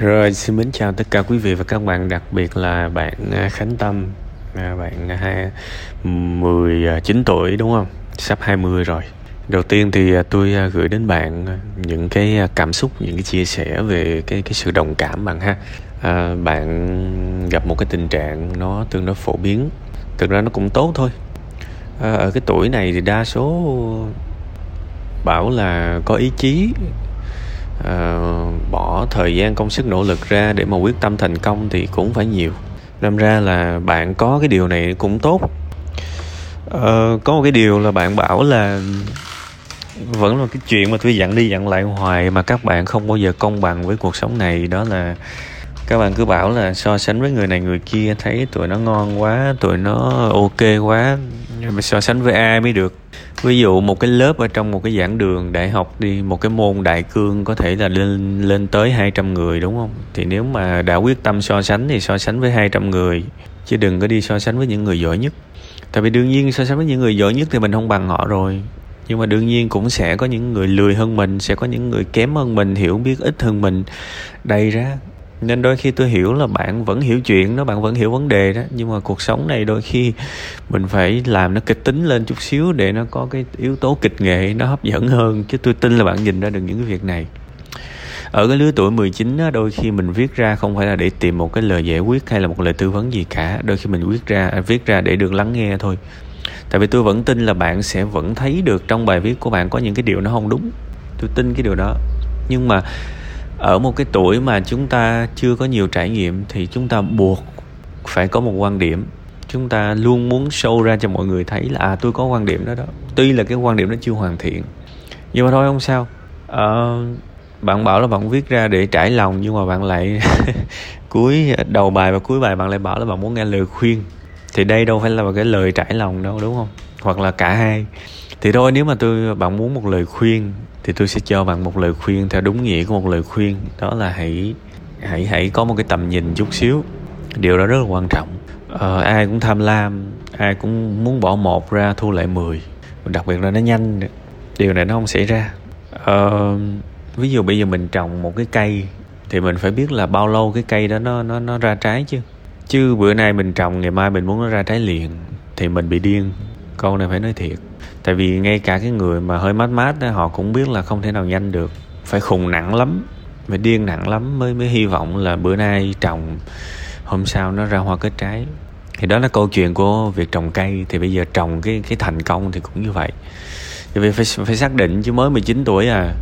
Rồi xin mến chào tất cả quý vị và các bạn, đặc biệt là bạn à, Khánh Tâm, à, bạn à, hai 19 tuổi đúng không? Sắp 20 rồi. Đầu tiên thì tôi gửi đến bạn những cái cảm xúc, những cái chia sẻ về cái cái sự đồng cảm bạn ha. À, bạn gặp một cái tình trạng nó tương đối phổ biến, thực ra nó cũng tốt thôi. À, ở cái tuổi này thì đa số bảo là có ý chí uh, bỏ thời gian công sức nỗ lực ra để mà quyết tâm thành công thì cũng phải nhiều. Năm ra là bạn có cái điều này cũng tốt. Uh, có một cái điều là bạn bảo là vẫn là cái chuyện mà tôi dặn đi dặn lại hoài mà các bạn không bao giờ công bằng với cuộc sống này đó là các bạn cứ bảo là so sánh với người này người kia, thấy tụi nó ngon quá, tụi nó ok quá, nhưng mà so sánh với ai mới được. Ví dụ một cái lớp ở trong một cái giảng đường đại học đi, một cái môn đại cương có thể là lên lên tới 200 người, đúng không? Thì nếu mà đã quyết tâm so sánh thì so sánh với 200 người, chứ đừng có đi so sánh với những người giỏi nhất. Tại vì đương nhiên so sánh với những người giỏi nhất thì mình không bằng họ rồi. Nhưng mà đương nhiên cũng sẽ có những người lười hơn mình, sẽ có những người kém hơn mình, hiểu biết ít hơn mình. Đầy ra nên đôi khi tôi hiểu là bạn vẫn hiểu chuyện đó bạn vẫn hiểu vấn đề đó. Nhưng mà cuộc sống này đôi khi mình phải làm nó kịch tính lên chút xíu để nó có cái yếu tố kịch nghệ nó hấp dẫn hơn. Chứ tôi tin là bạn nhìn ra được những cái việc này. Ở cái lứa tuổi 19 á, đôi khi mình viết ra không phải là để tìm một cái lời giải quyết hay là một lời tư vấn gì cả. Đôi khi mình viết ra à, viết ra để được lắng nghe thôi. Tại vì tôi vẫn tin là bạn sẽ vẫn thấy được trong bài viết của bạn có những cái điều nó không đúng. Tôi tin cái điều đó. Nhưng mà ở một cái tuổi mà chúng ta chưa có nhiều trải nghiệm thì chúng ta buộc phải có một quan điểm. Chúng ta luôn muốn show ra cho mọi người thấy là à tôi có quan điểm đó đó. Tuy là cái quan điểm đó chưa hoàn thiện. Nhưng mà thôi không sao. À, bạn bảo là bạn viết ra để trải lòng nhưng mà bạn lại cuối đầu bài và cuối bài bạn lại bảo là bạn muốn nghe lời khuyên. Thì đây đâu phải là một cái lời trải lòng đâu đúng không? Hoặc là cả hai thì thôi nếu mà tôi bạn muốn một lời khuyên thì tôi sẽ cho bạn một lời khuyên theo đúng nghĩa của một lời khuyên. Đó là hãy hãy hãy có một cái tầm nhìn chút xíu. Điều đó rất là quan trọng. Ờ, ai cũng tham lam ai cũng muốn bỏ một ra thu lại 10 đặc biệt là nó nhanh điều này nó không xảy ra. Ờ, ví dụ bây giờ mình trồng một cái cây thì mình phải biết là bao lâu cái cây đó nó nó nó ra trái chứ. Chứ bữa nay mình trồng ngày mai mình muốn nó ra trái liền thì mình bị điên. Câu này phải nói thiệt tại vì ngay cả cái người mà hơi mát mát đó, họ cũng biết là không thể nào nhanh được. Phải khùng nặng lắm phải điên nặng lắm mới mới hy vọng là bữa nay trồng hôm sau nó ra hoa kết trái. Thì đó là câu chuyện của việc trồng cây. Thì bây giờ trồng cái cái thành công thì cũng như vậy. Thì vì phải phải xác định chứ mới 19 tuổi à.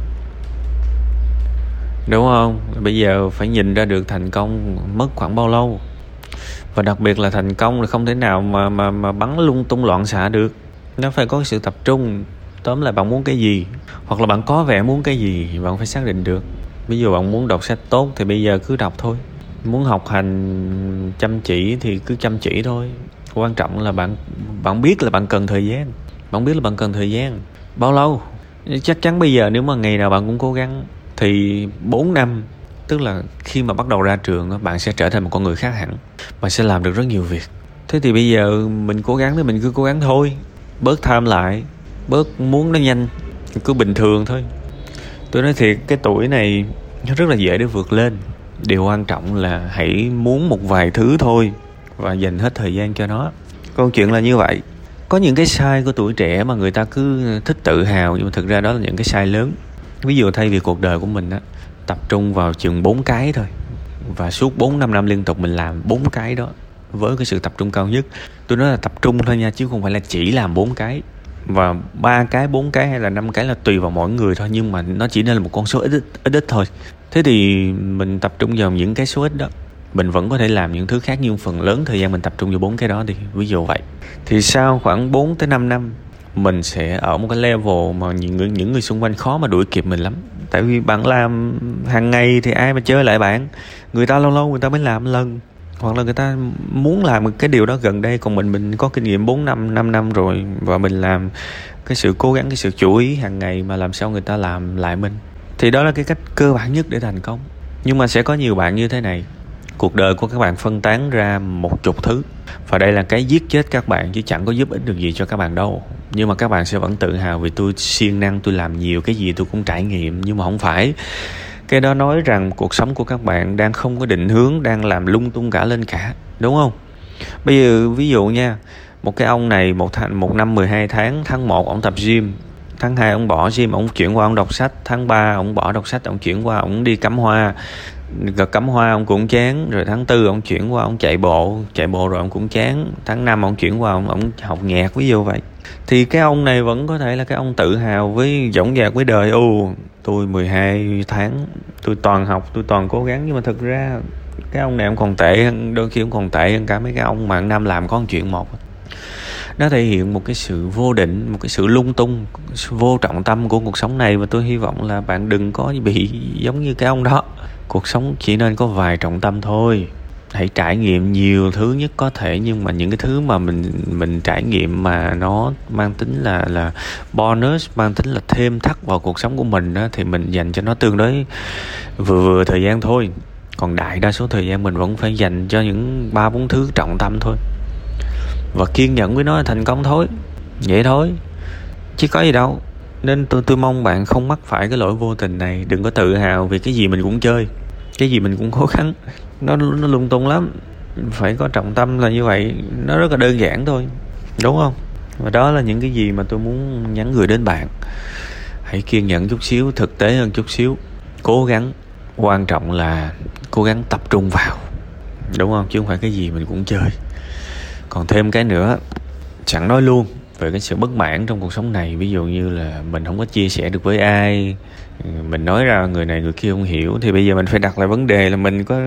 Đúng không? Bây giờ phải nhìn ra được thành công mất khoảng bao lâu. Và đặc biệt là thành công là không thể nào mà mà mà bắn lung tung loạn xạ được nó phải có sự tập trung, tóm lại bạn muốn cái gì? Hoặc là bạn có vẻ muốn cái gì bạn phải xác định được. Ví dụ bạn muốn đọc sách tốt thì bây giờ cứ đọc thôi. Muốn học hành chăm chỉ thì cứ chăm chỉ thôi. Quan trọng là bạn bạn biết là bạn cần thời gian. Bạn biết là bạn cần thời gian. Bao lâu? Chắc chắn bây giờ nếu mà ngày nào bạn cũng cố gắng thì 4 năm. Tức là khi mà bắt đầu ra trường bạn sẽ trở thành một con người khác hẳn. Bạn sẽ làm được rất nhiều việc. Thế thì bây giờ mình cố gắng thì mình cứ cố gắng thôi bớt tham lại, bớt muốn nó nhanh, cứ bình thường thôi. Tôi nói thiệt, cái tuổi này nó rất là dễ để vượt lên. Điều quan trọng là hãy muốn một vài thứ thôi và dành hết thời gian cho nó. Câu chuyện là như vậy. Có những cái sai của tuổi trẻ mà người ta cứ thích tự hào, nhưng mà thực ra đó là những cái sai lớn. Ví dụ thay vì cuộc đời của mình á, tập trung vào chừng bốn cái thôi. Và suốt 4 năm năm liên tục mình làm bốn cái đó với cái sự tập trung cao nhất. Tôi nói là tập trung thôi nha chứ không phải là chỉ làm bốn cái. Và ba cái bốn cái hay là năm cái là tùy vào mỗi người thôi nhưng mà nó chỉ nên là một con số ít ít, ít, ít thôi. Thế thì mình tập trung vào những cái số ít đó. Mình vẫn có thể làm những thứ khác nhưng phần lớn thời gian mình tập trung vào bốn cái đó đi. Ví dụ vậy. Thì sau khoảng 4 tới 5 năm mình sẽ ở một cái level mà những người những người xung quanh khó mà đuổi kịp mình lắm. Tại vì bạn làm hàng ngày thì ai mà chơi lại bạn? Người ta lâu lâu người ta mới làm lần hoặc là người ta muốn làm cái điều đó gần đây, còn mình mình có kinh nghiệm 4 năm 5 năm rồi, và mình làm cái sự cố gắng, cái sự chú ý hàng ngày mà làm sao người ta làm lại mình. Thì đó là cái cách cơ bản nhất để thành công. Nhưng mà sẽ có nhiều bạn như thế này. Cuộc đời của các bạn phân tán ra một chục thứ. Và đây là cái giết chết các bạn chứ chẳng có giúp ích được gì cho các bạn đâu. Nhưng mà các bạn sẽ vẫn tự hào vì tôi siêng năng, tôi làm nhiều cái gì tôi cũng trải nghiệm. Nhưng mà không phải cái đó nói rằng cuộc sống của các bạn đang không có định hướng đang làm lung tung cả lên cả đúng không? Bây giờ ví dụ nha một cái ông này một tháng một năm 12 tháng tháng 1 ông tập gym tháng 2 ông bỏ gym ông chuyển qua ông đọc sách tháng 3 ông bỏ đọc sách ông chuyển qua ông đi cắm hoa cắm hoa ông cũng chán rồi tháng tư ông chuyển qua ông chạy bộ chạy bộ rồi ông cũng chán tháng năm ông chuyển qua ông, ông học nhạc ví dụ vậy. Thì cái ông này vẫn có thể là cái ông tự hào với dõng dạc với đời ô tôi 12 tháng, tôi toàn học, tôi toàn cố gắng. Nhưng mà thực ra, cái ông này ông còn tệ hơn, đôi khi ông còn tệ hơn cả mấy cái ông mạng nam làm có chuyện một. Nó thể hiện một cái sự vô định, một cái sự lung tung sự vô trọng tâm của cuộc sống này. Và tôi hy vọng là bạn đừng có bị giống như cái ông đó. Cuộc sống chỉ nên có vài trọng tâm thôi hãy trải nghiệm nhiều thứ nhất có thể nhưng mà những cái thứ mà mình mình trải nghiệm mà nó mang tính là là bonus mang tính là thêm thắt vào cuộc sống của mình đó, thì mình dành cho nó tương đối vừa vừa thời gian thôi. Còn đại đa số thời gian mình vẫn phải dành cho những ba bốn thứ trọng tâm thôi. Và kiên nhẫn với nó là thành công thôi. Vậy thôi. Chứ có gì đâu. Nên tôi tôi mong bạn không mắc phải cái lỗi vô tình này. Đừng có tự hào vì cái gì mình cũng chơi cái gì mình cũng cố gắng nó nó lung tung lắm. Phải có trọng tâm là như vậy. Nó rất là đơn giản thôi. Đúng không? Và đó là những cái gì mà tôi muốn nhắn gửi đến bạn. Hãy kiên nhẫn chút xíu, thực tế hơn chút xíu. Cố gắng, quan trọng là cố gắng tập trung vào. Đúng không? Chứ không phải cái gì mình cũng chơi. Còn thêm cái nữa, chẳng nói luôn về cái sự bất mãn trong cuộc sống này. Ví dụ như là mình không có chia sẻ được với ai. Mình nói ra người này người kia không hiểu. Thì bây giờ mình phải đặt lại vấn đề là mình có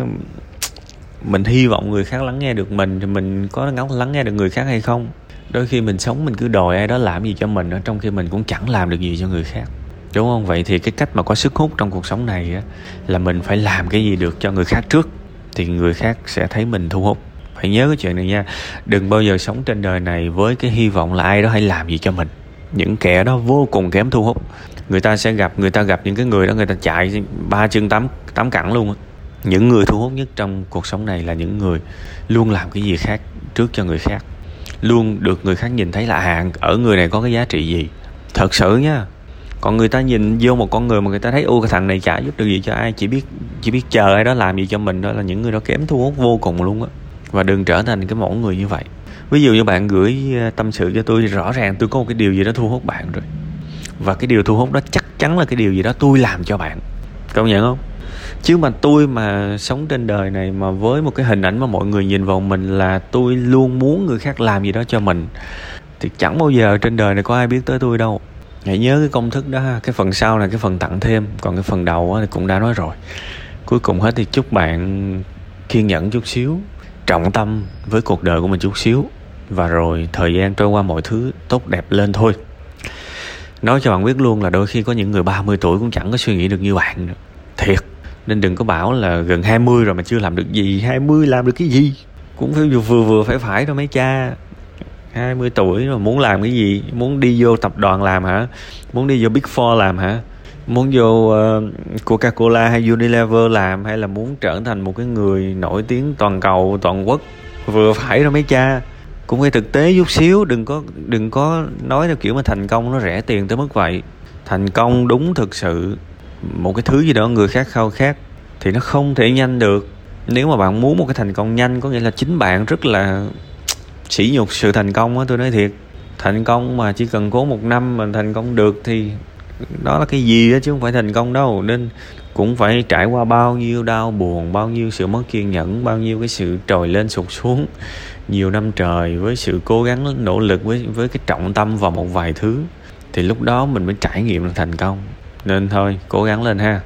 mình hy vọng người khác lắng nghe được mình thì mình có lắng nghe được người khác hay không. Đôi khi mình sống mình cứ đòi ai đó làm gì cho mình trong khi mình cũng chẳng làm được gì cho người khác. Đúng không? Vậy thì cái cách mà có sức hút trong cuộc sống này á, là mình phải làm cái gì được cho người khác trước thì người khác sẽ thấy mình thu hút. Phải nhớ cái chuyện này nha đừng bao giờ sống trên đời này với cái hy vọng là ai đó hãy làm gì cho mình. Những kẻ đó vô cùng kém thu hút. Người ta sẽ gặp người ta gặp những cái người đó người ta chạy ba chân tám tám cẳng luôn những người thu hút nhất trong cuộc sống này là những người luôn làm cái gì khác trước cho người khác, luôn được người khác nhìn thấy là hạn ở người này có cái giá trị gì? Thật sự nha. Còn người ta nhìn vô một con người mà người ta thấy ô cái thằng này chả giúp được gì cho ai, chỉ biết chỉ biết chờ ai đó làm gì cho mình đó là những người đó kém thu hút vô cùng luôn á. Và đừng trở thành cái mẫu người như vậy. Ví dụ như bạn gửi ờ, tâm sự cho tôi thì rõ ràng tôi có một cái điều gì đó thu hút bạn rồi. Và cái điều thu hút đó chắc chắn là cái điều gì đó tôi làm cho bạn. Công nhận không? Chứ mà tôi mà sống trên đời này mà với một cái hình ảnh mà mọi người nhìn vào mình là tôi luôn muốn người khác làm gì đó cho mình, thì chẳng bao giờ trên đời này có ai biết tới tôi đâu. Hãy nhớ cái công thức đó cái phần sau là cái phần tặng thêm, còn cái phần đầu thì cũng đã nói rồi. Cuối cùng hết thì chúc bạn kiên nhẫn chút xíu, trọng tâm với cuộc đời của mình chút xíu, và rồi thời gian trôi qua mọi thứ tốt đẹp lên thôi. Nói cho bạn biết luôn là đôi khi có những người 30 tuổi cũng chẳng có suy nghĩ được như bạn nữa. thiệt nên đừng có bảo là gần 20 rồi mà chưa làm được gì. 20 làm được cái gì? Cũng phải vừa vừa phải phải thôi mấy cha. 20 tuổi mà muốn làm cái gì? Muốn đi vô tập đoàn làm hả? Muốn đi vô Big Four làm hả? Muốn vô uh, Coca-Cola hay Unilever làm hay là muốn trở thành một cái người nổi tiếng toàn cầu toàn quốc? Vừa phải thôi mấy cha. Cũng phải thực tế chút xíu đừng có đừng có nói theo kiểu mà thành công nó rẻ tiền tới mức vậy. Thành công đúng thực sự một cái thứ gì đó người khác khao khát, thì nó không thể nhanh được. Nếu mà bạn muốn một cái thành công nhanh, có nghĩa là chính bạn rất là sỉ nhục sự thành công á, tôi nói thiệt. Thành công mà chỉ cần cố một năm mình thành công được thì đó là cái gì đó chứ không phải thành công đâu. Nên cũng phải trải qua bao nhiêu đau buồn, bao nhiêu sự mất kiên nhẫn, bao nhiêu cái sự trồi lên sụt xuống nhiều năm trời với sự cố gắng, nỗ lực với với cái trọng tâm vào một vài thứ, thì lúc đó mình mới trải nghiệm là thành công nên thôi cố gắng lên ha.